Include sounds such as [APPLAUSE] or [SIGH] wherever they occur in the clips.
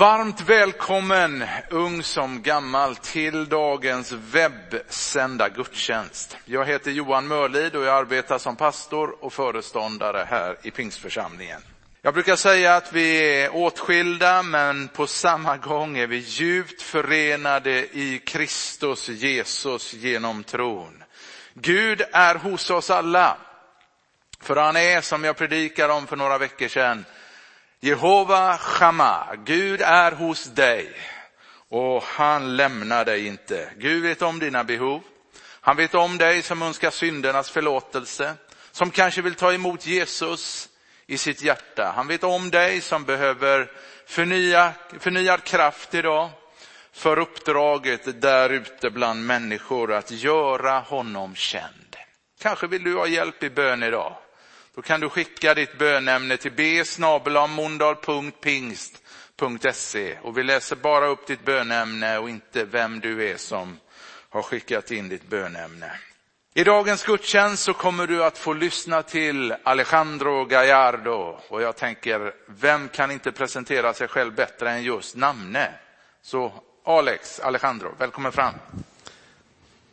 Varmt välkommen ung som gammal till dagens webbsända gudstjänst. Jag heter Johan Mörlid och jag arbetar som pastor och föreståndare här i Pingstförsamlingen. Jag brukar säga att vi är åtskilda men på samma gång är vi djupt förenade i Kristus Jesus genom tron. Gud är hos oss alla. För han är, som jag predikade om för några veckor sedan, Jehova Shama, Gud är hos dig och han lämnar dig inte. Gud vet om dina behov. Han vet om dig som önskar syndernas förlåtelse, som kanske vill ta emot Jesus i sitt hjärta. Han vet om dig som behöver förnya, förnyad kraft idag för uppdraget där ute bland människor att göra honom känd. Kanske vill du ha hjälp i bön idag. Då kan du skicka ditt bönämne till b och vi läser bara upp ditt bönämne och inte vem du är som har skickat in ditt bönämne. I dagens gudstjänst så kommer du att få lyssna till Alejandro Gallardo och jag tänker, vem kan inte presentera sig själv bättre än just namne? Så Alex, Alejandro, välkommen fram.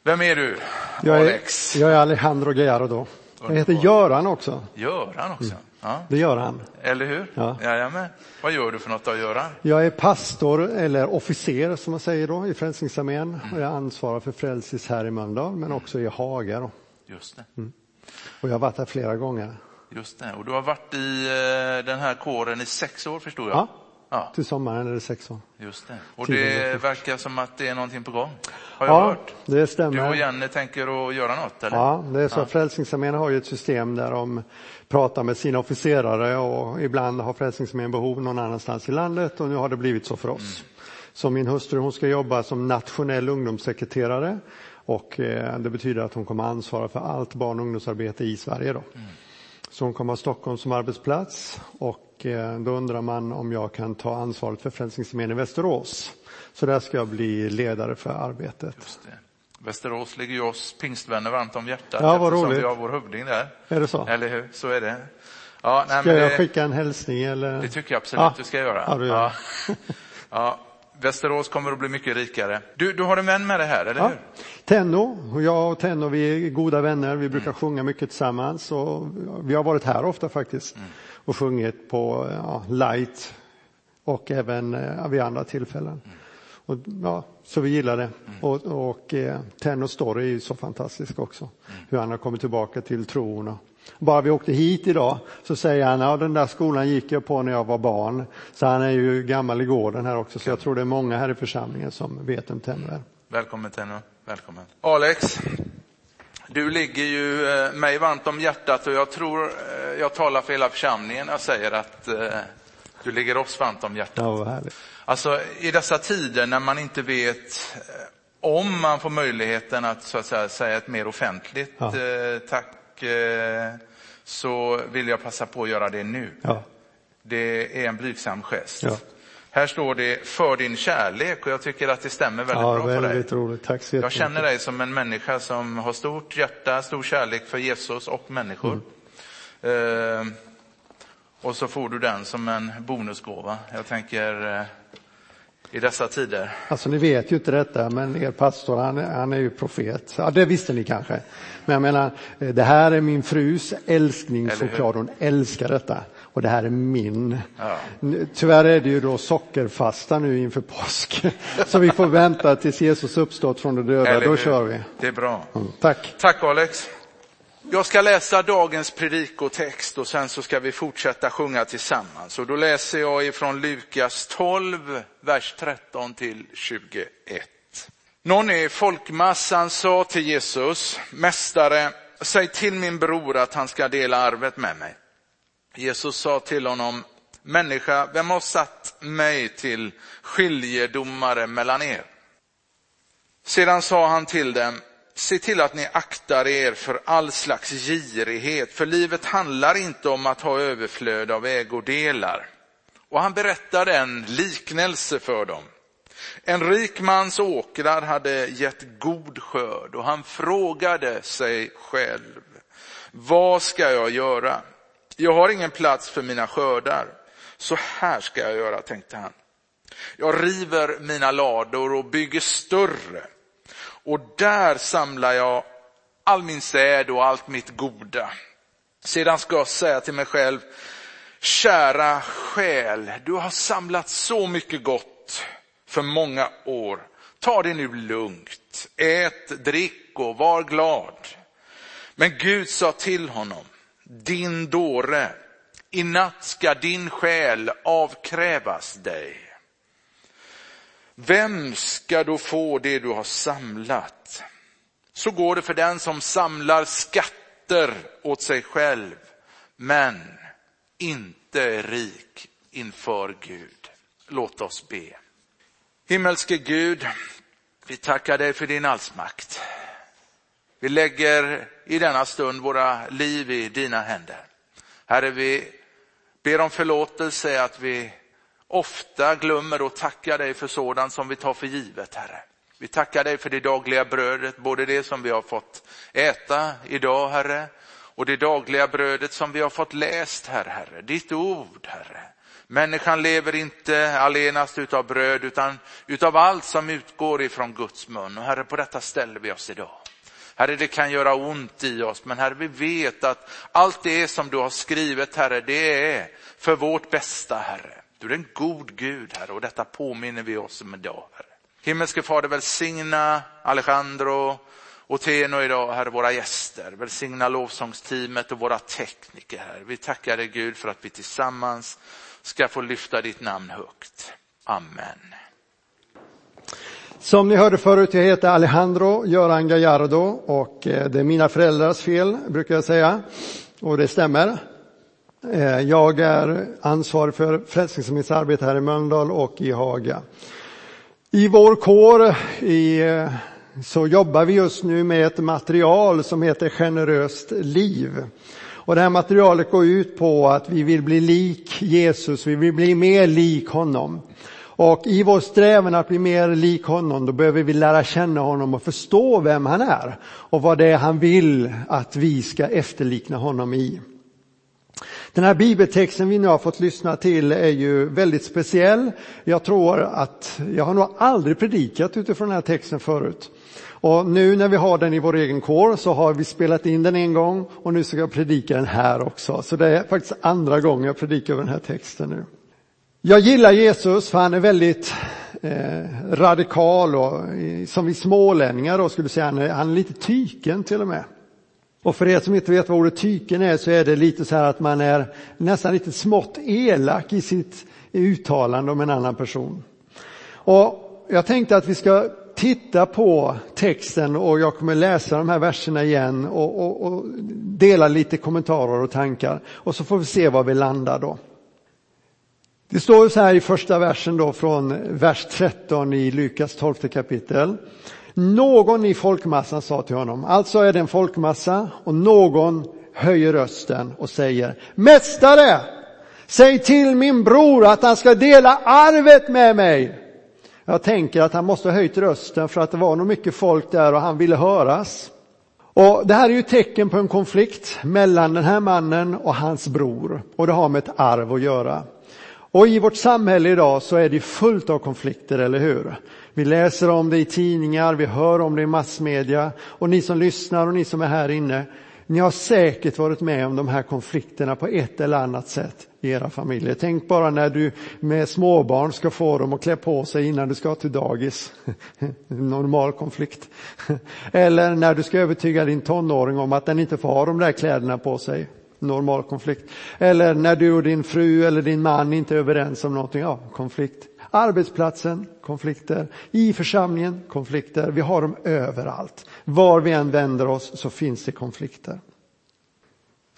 Vem är du, jag Alex? Är, jag är Alejandro Gallardo. Jag heter Göran också. Göran också? Mm. Ja. Det gör han. Eller hur? Ja. Jajamän. Vad gör du för något då, Göran? Jag är pastor, eller officer som man säger då, i Frälsningsarmén. Mm. Och jag ansvarar för Frälsis här i Mölndal, men också i Haga. Då. Just det. Mm. Och jag har varit här flera gånger. Just det. Och du har varit i eh, den här kåren i sex år, förstår jag? Ja. Ja. Till sommaren är det sex år. Just det. Och det verkar som att det är någonting på gång. Har jag ja, hört? det stämmer. Du och Jenny tänker att göra något? Eller? Ja, det är så. Ja. Frälsningsarmén har ju ett system där de pratar med sina officerare och ibland har Frälsningsarmén behov någon annanstans i landet och nu har det blivit så för oss. Mm. Så min hustru hon ska jobba som nationell ungdomssekreterare och eh, det betyder att hon kommer ansvara för allt barn och ungdomsarbete i Sverige. Då. Mm. Så hon kommer ha Stockholm som arbetsplats och och eh, då undrar man om jag kan ta ansvaret för Frälsningsarmén i Västerås. Så där ska jag bli ledare för arbetet. Västerås ligger ju oss pingstvänner varmt om hjärtat ja, vad roligt. vi har vår hövding där. Är det så? Eller hur? Så är det. Ja, nej, ska jag det, skicka en hälsning eller? Det tycker jag absolut ja. du ska göra. Ja, du gör. Ja. [LAUGHS] ja. Västerås kommer att bli mycket rikare. Du, du har en vän med dig här, eller ja. hur? Tenno, jag och Tenno vi är goda vänner. Vi brukar mm. sjunga mycket tillsammans och vi har varit här ofta faktiskt. Mm och sjungit på ja, light och även ja, vid andra tillfällen. Och, ja, så vi gillar det. Mm. Och, och eh, Tenno Story är ju så fantastisk också. Mm. Hur han har kommit tillbaka till tron. Och, bara vi åkte hit idag så säger han, ja den där skolan gick jag på när jag var barn. Så han är ju gammal i gården här också, så jag tror det är många här i församlingen som vet om Tenno är. Välkommen Tenno, välkommen. Alex, du ligger ju eh, mig varmt om hjärtat och jag tror eh, jag talar för hela församlingen när jag säger att eh, du ligger oss varmt om hjärtat. Ja. Alltså i dessa tider när man inte vet om man får möjligheten att så att säga, säga ett mer offentligt ja. tack så vill jag passa på att göra det nu. Ja. Det är en blygsam gest. Här står det för din kärlek och jag tycker att det stämmer väldigt ja, bra väldigt för dig. Roligt. Tack så jag känner dig som en människa som har stort hjärta, stor kärlek för Jesus och människor. Mm. Eh, och så får du den som en bonusgåva. Jag tänker eh, i dessa tider. Alltså ni vet ju inte detta, men er pastor han, han är ju profet. Ja, det visste ni kanske. Men jag menar, eh, det här är min frus älskning såklart. Hon älskar detta och det här är min. Ja. Tyvärr är det ju då sockerfasta nu inför påsk. [LAUGHS] Så vi får vänta tills Jesus uppstått från de döda, då kör vi. Det är bra. Mm, tack. Tack Alex. Jag ska läsa dagens predikotext och sen så ska vi fortsätta sjunga tillsammans. Och då läser jag ifrån Lukas 12, vers 13 till 21. Någon i folkmassan sa till Jesus, Mästare, säg till min bror att han ska dela arvet med mig. Jesus sa till honom, människa, vem har satt mig till skiljedomare mellan er? Sedan sa han till dem, se till att ni aktar er för all slags girighet, för livet handlar inte om att ha överflöd av ägodelar. Och han berättade en liknelse för dem. En rik mans åkrar hade gett god skörd och han frågade sig själv, vad ska jag göra? Jag har ingen plats för mina skördar. Så här ska jag göra, tänkte han. Jag river mina lador och bygger större. Och där samlar jag all min säd och allt mitt goda. Sedan ska jag säga till mig själv, kära själ, du har samlat så mycket gott för många år. Ta det nu lugnt, ät, drick och var glad. Men Gud sa till honom, din dåre, i natt ska din själ avkrävas dig. Vem ska då få det du har samlat? Så går det för den som samlar skatter åt sig själv, men inte är rik inför Gud. Låt oss be. Himmelske Gud, vi tackar dig för din allsmakt. Vi lägger i denna stund våra liv i dina händer. Herre, vi ber om förlåtelse att vi ofta glömmer att tacka dig för sådant som vi tar för givet, Herre. Vi tackar dig för det dagliga brödet, både det som vi har fått äta idag, Herre, och det dagliga brödet som vi har fått läst här, Herre. Ditt ord, Herre. Människan lever inte allenast utav bröd, utan utav allt som utgår ifrån Guds mun. Och Herre, på detta ställer vi oss idag. Herre, det kan göra ont i oss, men Herre, vi vet att allt det som du har skrivit, Herre, det är för vårt bästa, Herre. Du är en god Gud, Herre, och detta påminner vi oss om idag, Herre. Himmelske Fader, välsigna Alejandro och Teno idag, Herre, våra gäster. Välsigna lovsångsteamet och våra tekniker, Herre. Vi tackar dig Gud för att vi tillsammans ska få lyfta ditt namn högt. Amen. Som ni hörde förut, jag heter Alejandro Göran Gallardo och eh, det är mina föräldrars fel, brukar jag säga. Och det stämmer. Eh, jag är ansvarig för frälsningsarbete här i Mölndal och i Haga. I vår kår i, eh, så jobbar vi just nu med ett material som heter Generöst liv. Och det här materialet går ut på att vi vill bli lik Jesus, vi vill bli mer lik honom. Och i vår strävan att bli mer lik honom, då behöver vi lära känna honom och förstå vem han är och vad det är han vill att vi ska efterlikna honom i. Den här bibeltexten vi nu har fått lyssna till är ju väldigt speciell. Jag tror att, jag har nog aldrig predikat utifrån den här texten förut. Och nu när vi har den i vår egen kår så har vi spelat in den en gång och nu ska jag predika den här också. Så det är faktiskt andra gången jag predikar över den här texten nu. Jag gillar Jesus för han är väldigt eh, radikal och som vi smålänningar då skulle säga, han är, han är lite tyken till och med. Och för er som inte vet vad ordet tyken är så är det lite så här att man är nästan lite smått elak i sitt uttalande om en annan person. Och jag tänkte att vi ska titta på texten och jag kommer läsa de här verserna igen och, och, och dela lite kommentarer och tankar. Och så får vi se var vi landar då. Det står så här i första versen då från vers 13 i Lukas 12 kapitel. Någon i folkmassan sa till honom, alltså är det en folkmassa och någon höjer rösten och säger Mästare, säg till min bror att han ska dela arvet med mig. Jag tänker att han måste ha höjt rösten för att det var nog mycket folk där och han ville höras. Och det här är ju tecken på en konflikt mellan den här mannen och hans bror och det har med ett arv att göra. Och i vårt samhälle idag så är det fullt av konflikter, eller hur? Vi läser om det i tidningar, vi hör om det i massmedia och ni som lyssnar och ni som är här inne, ni har säkert varit med om de här konflikterna på ett eller annat sätt i era familjer. Tänk bara när du med småbarn ska få dem att klä på sig innan du ska till dagis. [LAUGHS] Normal konflikt. [LAUGHS] Eller när du ska övertyga din tonåring om att den inte får ha de där kläderna på sig normal konflikt. Eller när du och din fru eller din man inte är överens om någonting, ja, konflikt. Arbetsplatsen, konflikter. I församlingen, konflikter. Vi har dem överallt. Var vi än vänder oss så finns det konflikter.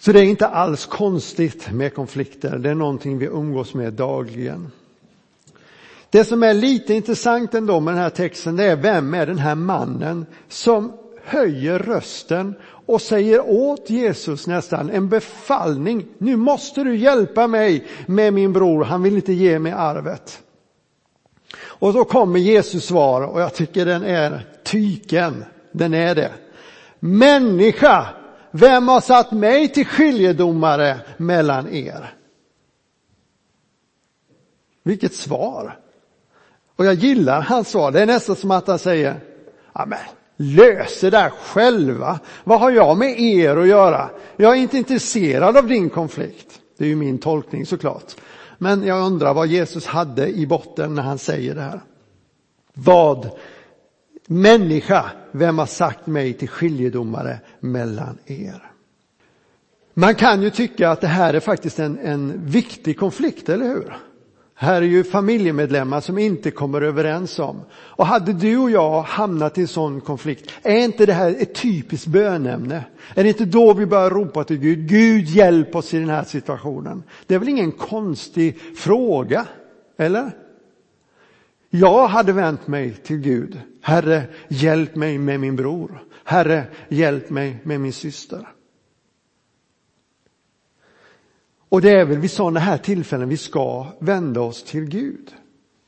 Så det är inte alls konstigt med konflikter, det är någonting vi umgås med dagligen. Det som är lite intressant ändå med den här texten, det är vem är den här mannen som höjer rösten och säger åt Jesus nästan en befallning. Nu måste du hjälpa mig med min bror, han vill inte ge mig arvet. Och då kommer Jesus svar och jag tycker den är tyken, den är det. Människa, vem har satt mig till skiljedomare mellan er? Vilket svar! Och jag gillar hans svar. Det är nästan som att han säger, Amen lös det där själva. Vad har jag med er att göra? Jag är inte intresserad av din konflikt. Det är ju min tolkning såklart. Men jag undrar vad Jesus hade i botten när han säger det här. Vad människa, vem har sagt mig till skiljedomare mellan er? Man kan ju tycka att det här är faktiskt en, en viktig konflikt, eller hur? Här är ju familjemedlemmar som inte kommer överens om. Och hade du och jag hamnat i en sån konflikt, är inte det här ett typiskt bönämne? Är det inte då vi börjar ropa till Gud, Gud hjälp oss i den här situationen? Det är väl ingen konstig fråga, eller? Jag hade vänt mig till Gud. Herre, hjälp mig med min bror. Herre, hjälp mig med min syster. Och det är väl vid sådana här tillfällen vi ska vända oss till Gud.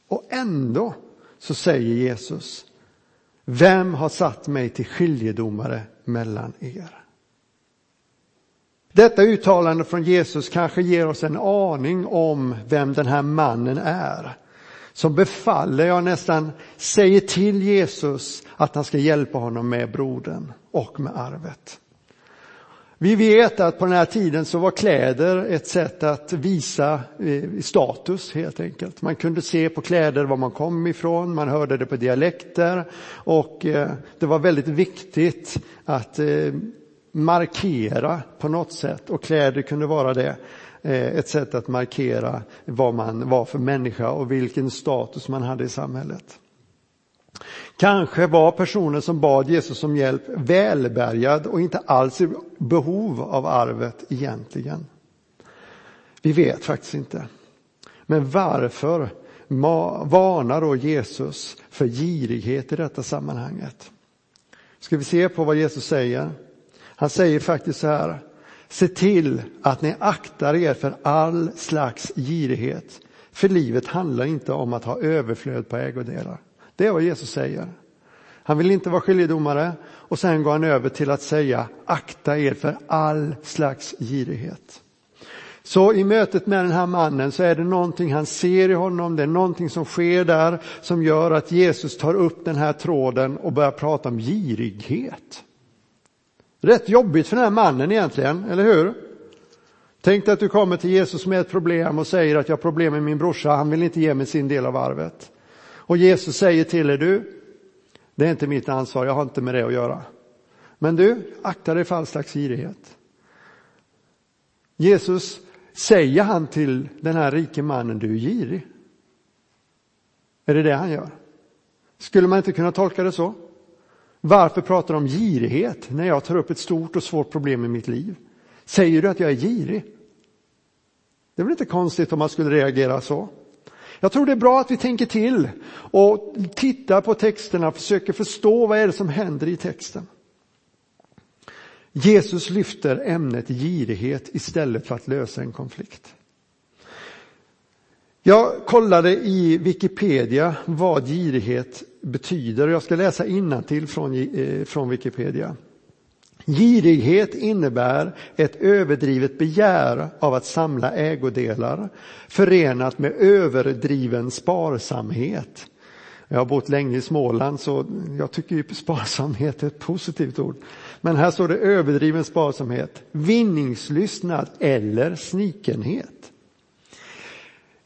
Och ändå så säger Jesus, vem har satt mig till skiljedomare mellan er? Detta uttalande från Jesus kanske ger oss en aning om vem den här mannen är. Som befaller, jag nästan säger till Jesus att han ska hjälpa honom med brodern och med arvet. Vi vet att på den här tiden så var kläder ett sätt att visa eh, status helt enkelt. Man kunde se på kläder var man kom ifrån, man hörde det på dialekter och eh, det var väldigt viktigt att eh, markera på något sätt och kläder kunde vara det ett sätt att markera vad man var för människa och vilken status man hade i samhället. Kanske var personen som bad Jesus om hjälp välbärgad och inte alls i behov av arvet egentligen. Vi vet faktiskt inte. Men varför varnar då Jesus för girighet i detta sammanhanget? Ska vi se på vad Jesus säger? Han säger faktiskt så här. Se till att ni aktar er för all slags girighet. För livet handlar inte om att ha överflöd på ägodelar. Det är vad Jesus säger. Han vill inte vara skiljedomare och sen går han över till att säga akta er för all slags girighet. Så i mötet med den här mannen så är det någonting han ser i honom, det är någonting som sker där som gör att Jesus tar upp den här tråden och börjar prata om girighet. Rätt jobbigt för den här mannen egentligen, eller hur? Tänk dig att du kommer till Jesus med ett problem och säger att jag har problem med min brorsa, han vill inte ge mig sin del av arvet. Och Jesus säger till er, du, det är inte mitt ansvar, jag har inte med det att göra. Men du, akta dig för all slags girighet. Jesus, säger han till den här rike mannen, du är girig? Är det det han gör? Skulle man inte kunna tolka det så? Varför pratar du om girighet när jag tar upp ett stort och svårt problem i mitt liv? Säger du att jag är girig? Det är väl inte konstigt om man skulle reagera så? Jag tror det är bra att vi tänker till och tittar på texterna och försöker förstå vad är det som händer i texten. Jesus lyfter ämnet girighet istället för att lösa en konflikt. Jag kollade i Wikipedia vad girighet betyder och jag ska läsa innantill från, eh, från Wikipedia. Girighet innebär ett överdrivet begär av att samla ägodelar förenat med överdriven sparsamhet. Jag har bott länge i Småland så jag tycker ju sparsamhet är ett positivt ord. Men här står det överdriven sparsamhet, vinningslystnad eller snikenhet.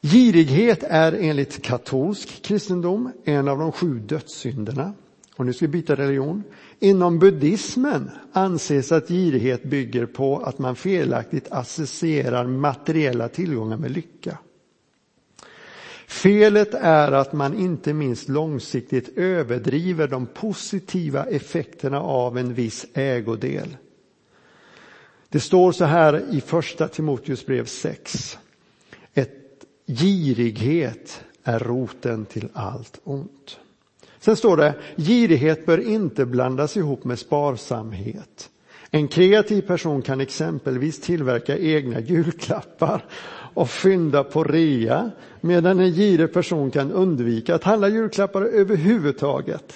Girighet är enligt katolsk kristendom en av de sju dödssynderna. Och nu ska vi byta religion. Inom buddhismen anses att girighet bygger på att man felaktigt associerar materiella tillgångar med lycka. Felet är att man inte minst långsiktigt överdriver de positiva effekterna av en viss ägodel. Det står så här i första Timoteus brev 6. Ett girighet är roten till allt ont. Sen står det, girighet bör inte blandas ihop med sparsamhet. En kreativ person kan exempelvis tillverka egna julklappar och fynda på rea, medan en girig person kan undvika att handla julklappar överhuvudtaget.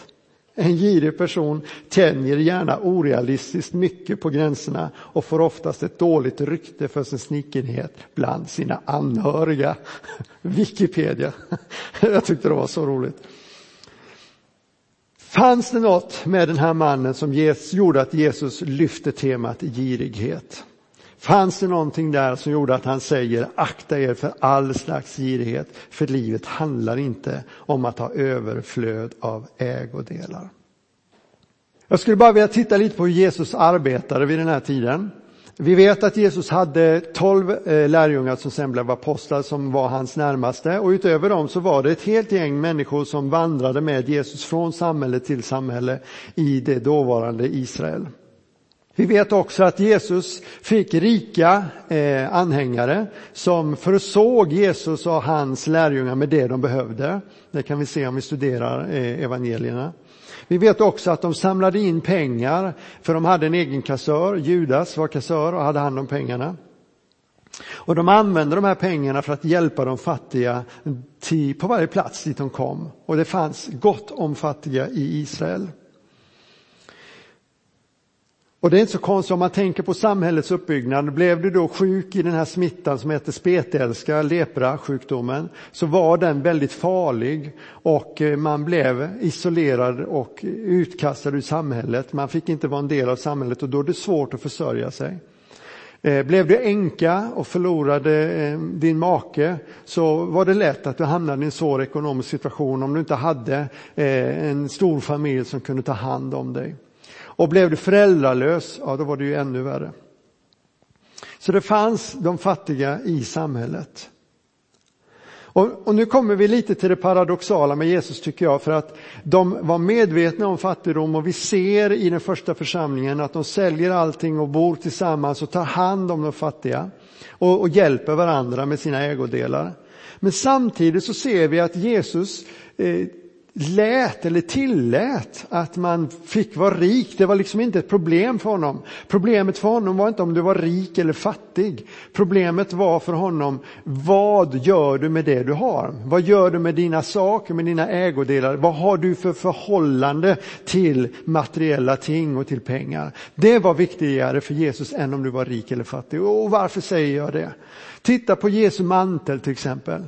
En girig person tänjer gärna orealistiskt mycket på gränserna och får oftast ett dåligt rykte för sin snickenhet bland sina anhöriga. [LAUGHS] Wikipedia. [LAUGHS] Jag tyckte det var så roligt. Fanns det något med den här mannen som gjorde att Jesus lyfte temat girighet? Fanns det någonting där som gjorde att han säger akta er för all slags girighet, för livet handlar inte om att ha överflöd av ägodelar. Jag skulle bara vilja titta lite på hur Jesus arbetade vid den här tiden. Vi vet att Jesus hade tolv eh, lärjungar som sen blev apostlar som var hans närmaste och utöver dem så var det ett helt gäng människor som vandrade med Jesus från samhälle till samhälle i det dåvarande Israel. Vi vet också att Jesus fick rika eh, anhängare som försåg Jesus och hans lärjungar med det de behövde. Det kan vi se om vi studerar eh, evangelierna. Vi vet också att de samlade in pengar för de hade en egen kassör, Judas var kassör och hade hand om pengarna. Och de använde de här pengarna för att hjälpa de fattiga till, på varje plats dit de kom. Och det fanns gott om fattiga i Israel. Och det är inte så konstigt om man tänker på samhällets uppbyggnad. Blev du då sjuk i den här smittan som heter spetälska, lepra-sjukdomen, så var den väldigt farlig och eh, man blev isolerad och utkastad ur samhället. Man fick inte vara en del av samhället och då är det svårt att försörja sig. Eh, blev du änka och förlorade eh, din make så var det lätt att du hamnade i en svår ekonomisk situation om du inte hade en stor familj som kunde ta hand om dig. Och blev du föräldralös, ja då var det ju ännu värre. Så det fanns de fattiga i samhället. Och, och, nu kommer vi lite till det paradoxala med Jesus tycker jag, för att de var medvetna om fattigdom och vi ser i den första församlingen att de säljer allting och bor tillsammans och tar hand om de fattiga och, och hjälper varandra med sina ägodelar. Men samtidigt så ser vi att Jesus eh, lät eller tillät att man fick vara rik. Det var liksom inte ett problem för honom. Problemet för honom var inte om du var rik eller fattig. Problemet var för honom, vad gör du med det du har? Vad gör du med dina saker, med dina ägodelar? Vad har du för förhållande till materiella ting och till pengar? Det var viktigare för Jesus än om du var rik eller fattig. Och varför säger jag det? Titta på Jesu mantel till exempel.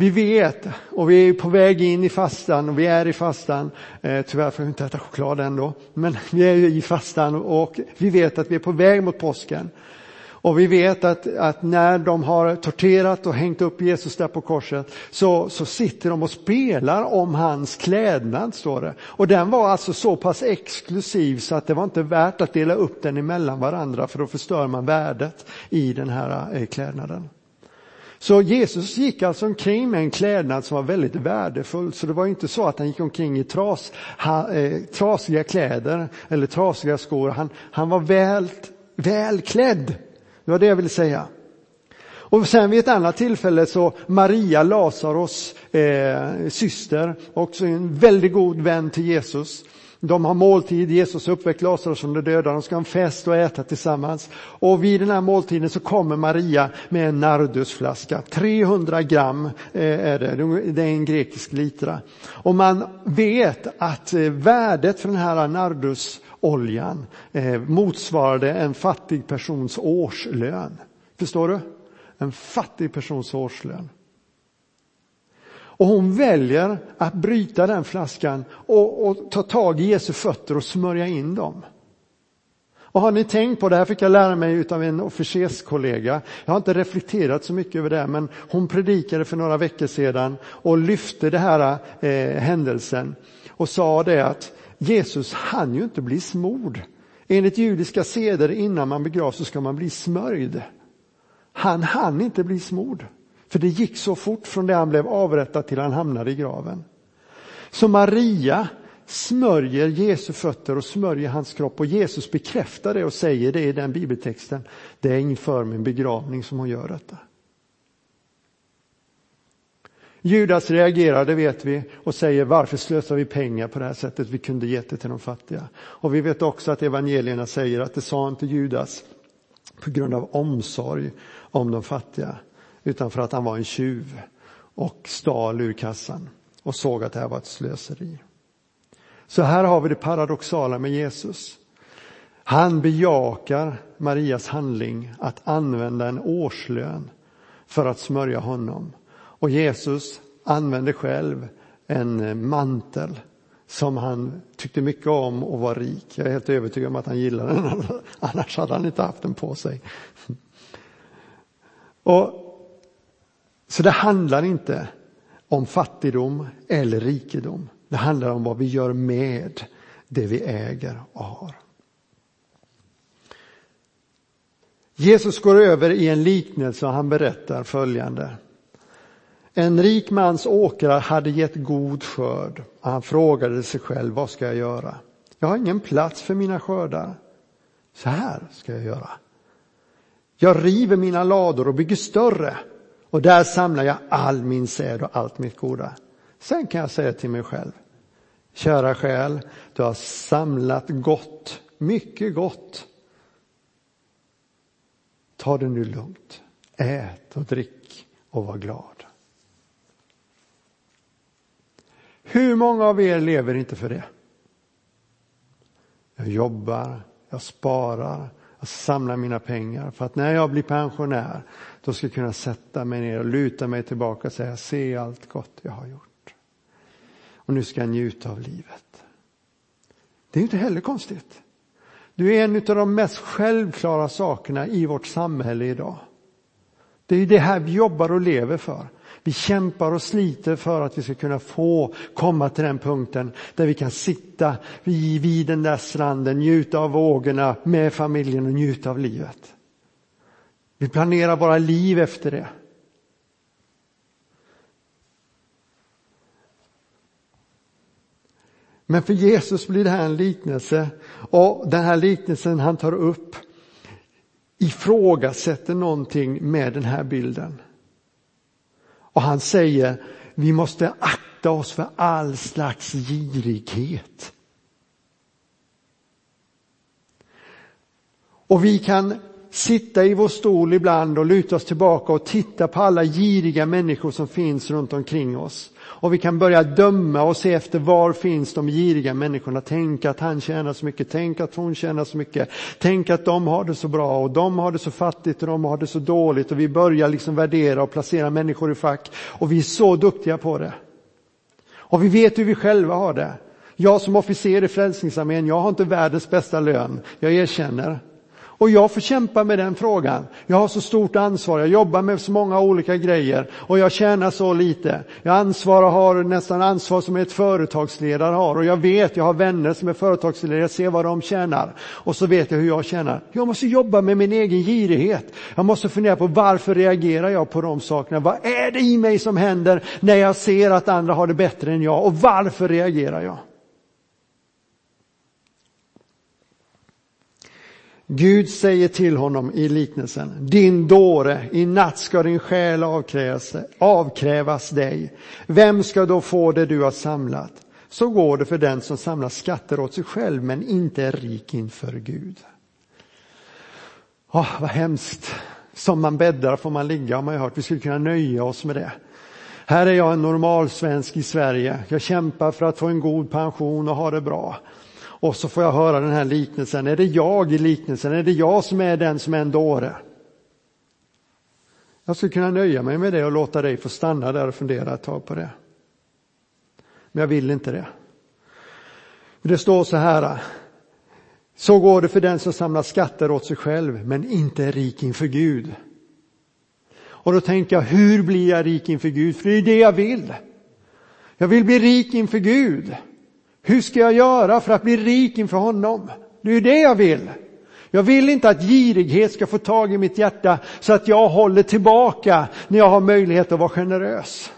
Vi vet, och vi är på väg in i fastan och vi är i fastan. Eh, tyvärr får vi inte äta choklad ändå, men vi är i fastan och vi vet att vi är på väg mot påsken. Och vi vet att, att, när de har torterat och hängt upp Jesus där på korset så, så sitter de och spelar om hans klädnad, står det. Och den var alltså så pass exklusiv så att det var inte värt att dela upp den emellan varandra för då förstör man värdet i den här eh, klädnaden. Så Jesus gick alltså omkring med en klädnad som var väldigt värdefull. Så det var inte så att han gick omkring i tras, ha, eh, trasiga kläder eller trasiga skor. Han, han var väl, välklädd. Det var det jag ville säga. Och sen vid ett annat tillfälle så Maria, Lasaros eh, syster, också en väldigt god vän till Jesus. De har måltid, Jesus uppväckt Lazarus från de döda, de ska ha en fest och äta tillsammans. Och vid den här måltiden så kommer Maria med en nardusflaska, 300 gram eh, är det, det är en grekisk litra. Och man vet att eh, värdet för den här nardusoljan eh, motsvarade en fattig persons årslön. Förstår du? En fattig persons årslön. Och hon väljer att bryta den flaskan och, och ta tag i Jesu fötter och smörja in dem. Och har ni tänkt på, det här fick jag lära mig av en officerskollega. Jag har inte reflekterat så mycket över det, men hon predikade för några veckor sedan och lyfte den här eh, händelsen och sa det att Jesus hann ju inte bli smord. Enligt judiska seder innan man begravs så ska man bli smörjd. Han hann inte bli smord. För det gick så fort från det han blev avrättad till han hamnade i graven. Så Maria smörjer Jesu fötter och smörjer hans kropp och Jesus bekräftar det och säger det i den bibeltexten. Det är inför min begravning som hon gör detta. Judas reagerar, det vet vi, och säger varför slösar vi pengar på det här sättet? Vi kunde gett det till de fattiga. Och vi vet också att evangelierna säger att det sa inte Judas på grund av omsorg om de fattiga utan för att han var en tjuv och stal ur kassan och såg att det här var ett slöseri. Så här har vi det paradoxala med Jesus. Han bejakar Marias handling att använda en årslön för att smörja honom. Och Jesus använde själv en mantel som han tyckte mycket om och var rik. Jag är helt övertygad om att han gillade den, [LAUGHS] annars hade han inte haft den på sig. Och, så det handlar inte om fattigdom eller rikedom. Det handlar om vad vi gör med det vi äger och har. Jesus går över i en liknelse och han berättar följande. En rik mans åkrar hade gett god skörd och han frågade sig själv, vad ska jag göra? Jag har ingen plats för mina skördar. Så här ska jag göra. Jag river mina lador och bygger större och där samlar jag all min säd och allt mitt goda. Sen kan jag säga till mig själv, kära själ, du har samlat gott, mycket gott. Ta det nu lugnt, ät och drick och var glad. Hur många av er lever inte för det? Jag jobbar, jag sparar, jag samlar mina pengar för att när jag blir pensionär då ska jag kunna sätta mig ner och luta mig tillbaka och säga se allt gott jag har gjort. Och nu ska jag njuta av livet. Det är inte heller konstigt. Du är en av de mest självklara sakerna i vårt samhälle idag. Det är det här vi jobbar och lever för. Vi kämpar och sliter för att vi ska kunna få komma till den punkten där vi kan sitta vid den där stranden, njuta av vågorna med familjen och njuta av livet. Vi planerar våra liv efter det. Men för Jesus blir det här en liknelse och den här liknelsen han tar upp ifrågasätter någonting med den här bilden. Och han säger, vi måste akta oss för all slags girighet. Och vi kan sitta i vår stol ibland och luta oss tillbaka och titta på alla giriga människor som finns runt omkring oss. Och vi kan börja döma och se efter var finns de giriga människorna. Tänk att han tjänar så mycket, tänk att hon tjänar så mycket. Tänk att de har det så bra och de har det så fattigt och de har det så dåligt. Och vi börjar liksom värdera och placera människor i fack. Och vi är så duktiga på det. Och vi vet hur vi själva har det. Jag som officer i Frälsningsarmén, jag har inte världens bästa lön, jag erkänner. Och jag får kämpa med den frågan. Jag har så stort ansvar, jag jobbar med så många olika grejer och jag tjänar så lite. Jag ansvarar, har nästan ansvar som ett företagsledare har och jag vet, jag har vänner som är företagsledare, jag ser vad de tjänar och så vet jag hur jag tjänar. Jag måste jobba med min egen girighet. Jag måste fundera på varför reagerar jag på de sakerna? Vad är det i mig som händer när jag ser att andra har det bättre än jag och varför reagerar jag? Gud säger till honom i liknelsen, din dåre, i natt ska din själ avkrävas, avkrävas dig. Vem ska då få det du har samlat? Så går det för den som samlar skatter åt sig själv men inte är rik inför Gud. Oh, vad hemskt. Som man bäddar får man ligga har man ju hört. Vi skulle kunna nöja oss med det. Här är jag en normal svensk i Sverige. Jag kämpar för att få en god pension och ha det bra. Och så får jag höra den här liknelsen. Är det jag i liknelsen? Är det jag som är den som är en dåre? Jag skulle kunna nöja mig med det och låta dig få stanna där och fundera ett tag på det. Men jag vill inte det. Det står så här. Så går det för den som samlar skatter åt sig själv men inte är rik inför Gud. Och då tänker jag, hur blir jag rik inför Gud? För det är det jag vill. Jag vill bli rik inför Gud. Hur ska jag göra för att bli rik inför honom? Det är ju det jag vill. Jag vill inte att girighet ska få tag i mitt hjärta så att jag håller tillbaka när jag har möjlighet att vara generös.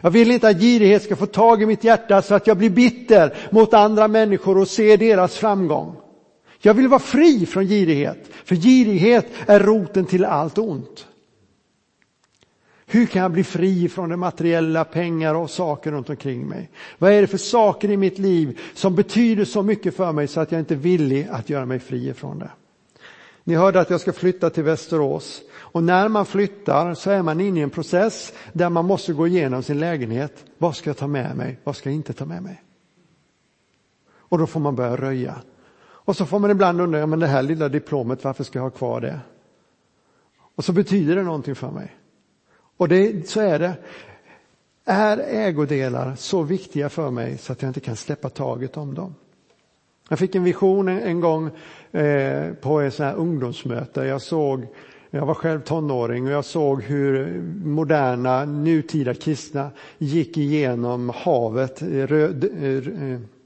Jag vill inte att girighet ska få tag i mitt hjärta så att jag blir bitter mot andra människor och ser deras framgång. Jag vill vara fri från girighet, för girighet är roten till allt ont. Hur kan jag bli fri från det materiella, pengar och saker runt omkring mig? Vad är det för saker i mitt liv som betyder så mycket för mig så att jag inte är villig att göra mig fri ifrån det? Ni hörde att jag ska flytta till Västerås och när man flyttar så är man inne i en process där man måste gå igenom sin lägenhet. Vad ska jag ta med mig? Vad ska jag inte ta med mig? Och då får man börja röja. Och så får man ibland undra, men det här lilla diplomet, varför ska jag ha kvar det? Och så betyder det någonting för mig. Och det, så är det. Är ägodelar så viktiga för mig så att jag inte kan släppa taget om dem? Jag fick en vision en, gång eh, på ett sånt här ungdomsmöte. Jag såg jag var själv tonåring och jag såg hur moderna, nutida kristna gick igenom havet. Eh,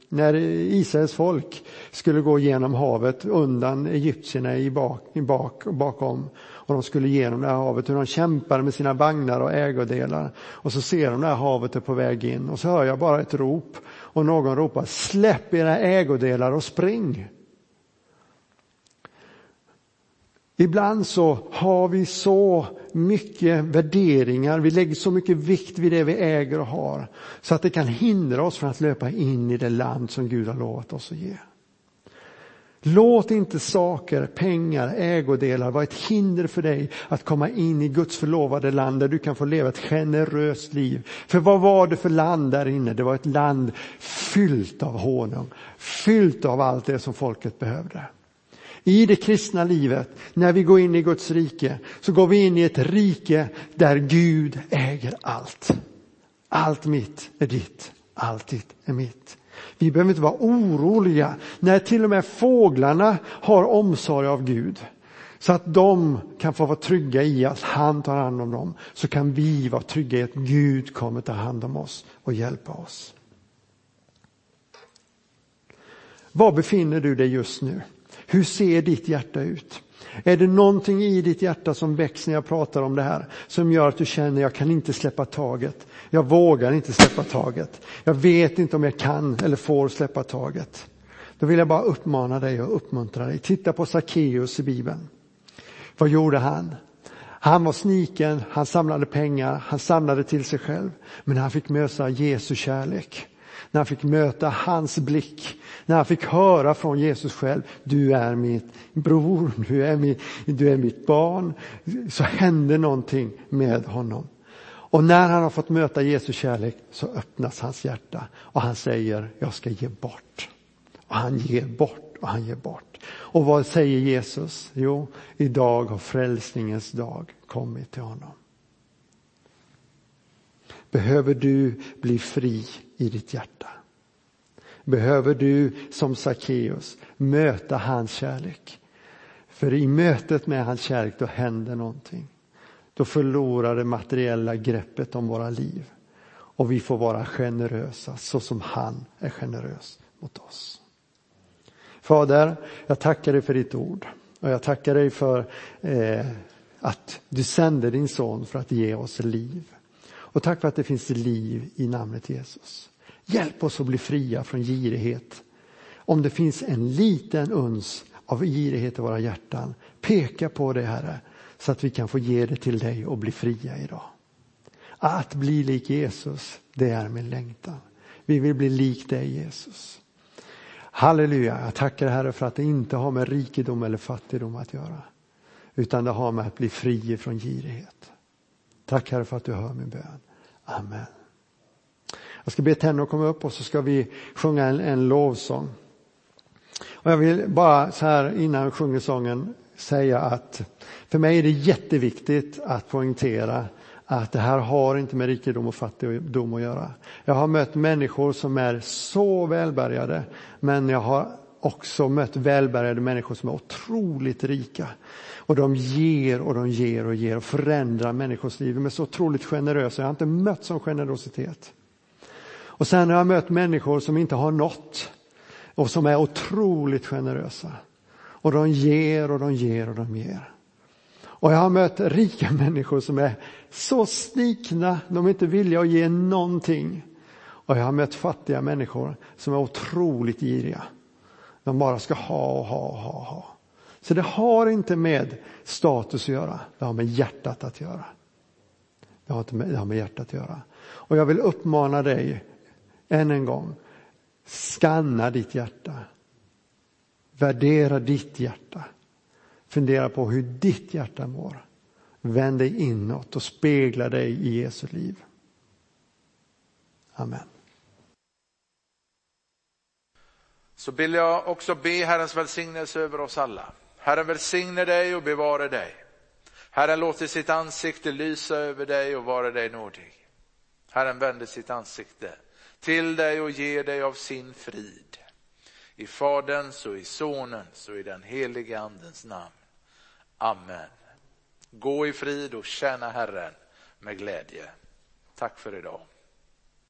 när Israels folk skulle gå genom havet undan egyptierna i bak, i bak, bakom och de skulle genom det här havet, hur de kämpade med sina vagnar och ägodelar. Och så ser de det här havet är på väg in och så hör jag bara ett rop och någon ropar släpp era ägodelar och spring. Ibland så har vi så mycket värderingar, vi lägger så mycket vikt vid det vi äger och har så att det kan hindra oss från att löpa in i det land som Gud har lovat oss att ge. Låt inte saker, pengar, ägodelar vara ett hinder för dig att komma in i Guds förlovade land där du kan få leva ett generöst liv. För vad var det för land där inne? Det var ett land fyllt av honung, fyllt av allt det som folket behövde. I det kristna livet, när vi går in i Guds rike, så går vi in i ett rike där Gud äger allt. Allt mitt är ditt, allt ditt är mitt. Vi behöver inte vara oroliga när till och med fåglarna har omsorg av Gud. Så att de kan få vara trygga i att han tar hand om dem. Så kan vi vara trygga i att Gud kommer ta hand om oss och hjälpa oss. Var befinner du dig just nu? Hur ser ditt hjärta ut? Är det någonting i ditt hjärta som väcks när jag pratar om det här som gör att du känner jag kan inte släppa taget. Jag vågar inte släppa taget. Jag vet inte om jag kan eller får släppa taget. Då vill jag bara uppmana dig och uppmuntra dig. Titta på Sackeus i Bibeln. Vad gjorde han? Han var sniken, han samlade pengar, han samlade till sig själv. Men han fick möta Jesu kärlek. När han fick möta hans blick när han fick höra från Jesus själv, du är mitt bror, du är mitt, du är mitt barn, så hände någonting med honom. Och när han har fått möta Jesu kärlek så öppnas hans hjärta och han säger, jag ska ge bort. Och han ger bort och han ger bort. Och vad säger Jesus? Jo, idag har frälsningens dag kommit till honom. Behöver du bli fri i ditt hjärta? behöver du som Sackeus möta hans kärlek. För i mötet med hans kärlek då händer någonting. Då förlorar det materiella greppet om våra liv. Och vi får vara generösa så som han är generös mot oss. Fader, jag tackar dig för ditt ord. Och jag tackar dig för eh, att du sände din son för att ge oss liv. Och tack för att det finns liv i namnet Jesus. Hjälp oss att bli fria från girighet. Om det finns en liten uns av girighet i våra hjärtan, peka på det Herre, så att vi kan få ge det till dig och bli fria idag. Att bli lik Jesus, det är min längtan. Vi vill bli lik dig Jesus. Halleluja, jag tackar Herre för att det inte har med rikedom eller fattigdom att göra. Utan det har med att bli fri från girighet. Tack Herre för att du hör min bön. Amen. Jag ska be Tenno komma upp och så ska vi sjunga en, en lovsång. Och jag vill bara så här innan jag sjunger sången säga att för mig är det jätteviktigt att poängtera att det här har inte med rikedom och fattigdom att göra. Jag har mött människor som är så välbärgade men jag har också mött välbärgade människor som är otroligt rika. Och de ger och de ger och ger och förändrar människors liv. De är så otroligt generösa. Jag har inte mött sån generositet. Och sen har jag mött människor som inte har nått och som är otroligt generösa. Och de ger och de ger och de ger. Och jag har mött rika [LAUGHS] människor som är så snikna, de är inte villiga att ge någonting. Och jag har mött fattiga människor som är otroligt giriga. De bara ska ha och ha och ha och ha. Så det har inte med status att göra, det har med hjärtat att göra. Det har, inte med, det har med hjärtat att göra. Och jag vill uppmana dig än en gång, skanna ditt hjärta. Värdera ditt hjärta. Fundera på hur ditt hjärta mår. Vänd dig inåt och spegla dig i Jesu liv. Amen. så vill jag också be Herrens välsignelse över oss alla. Herren välsigne dig och bevare dig. Herren låter sitt ansikte lysa över dig och vara dig nådig. Herren vänder sitt ansikte till dig och ger dig av sin frid. I Faderns och i Sonens och i den helige Andens namn. Amen. Gå i frid och tjäna Herren med glädje. Tack för idag.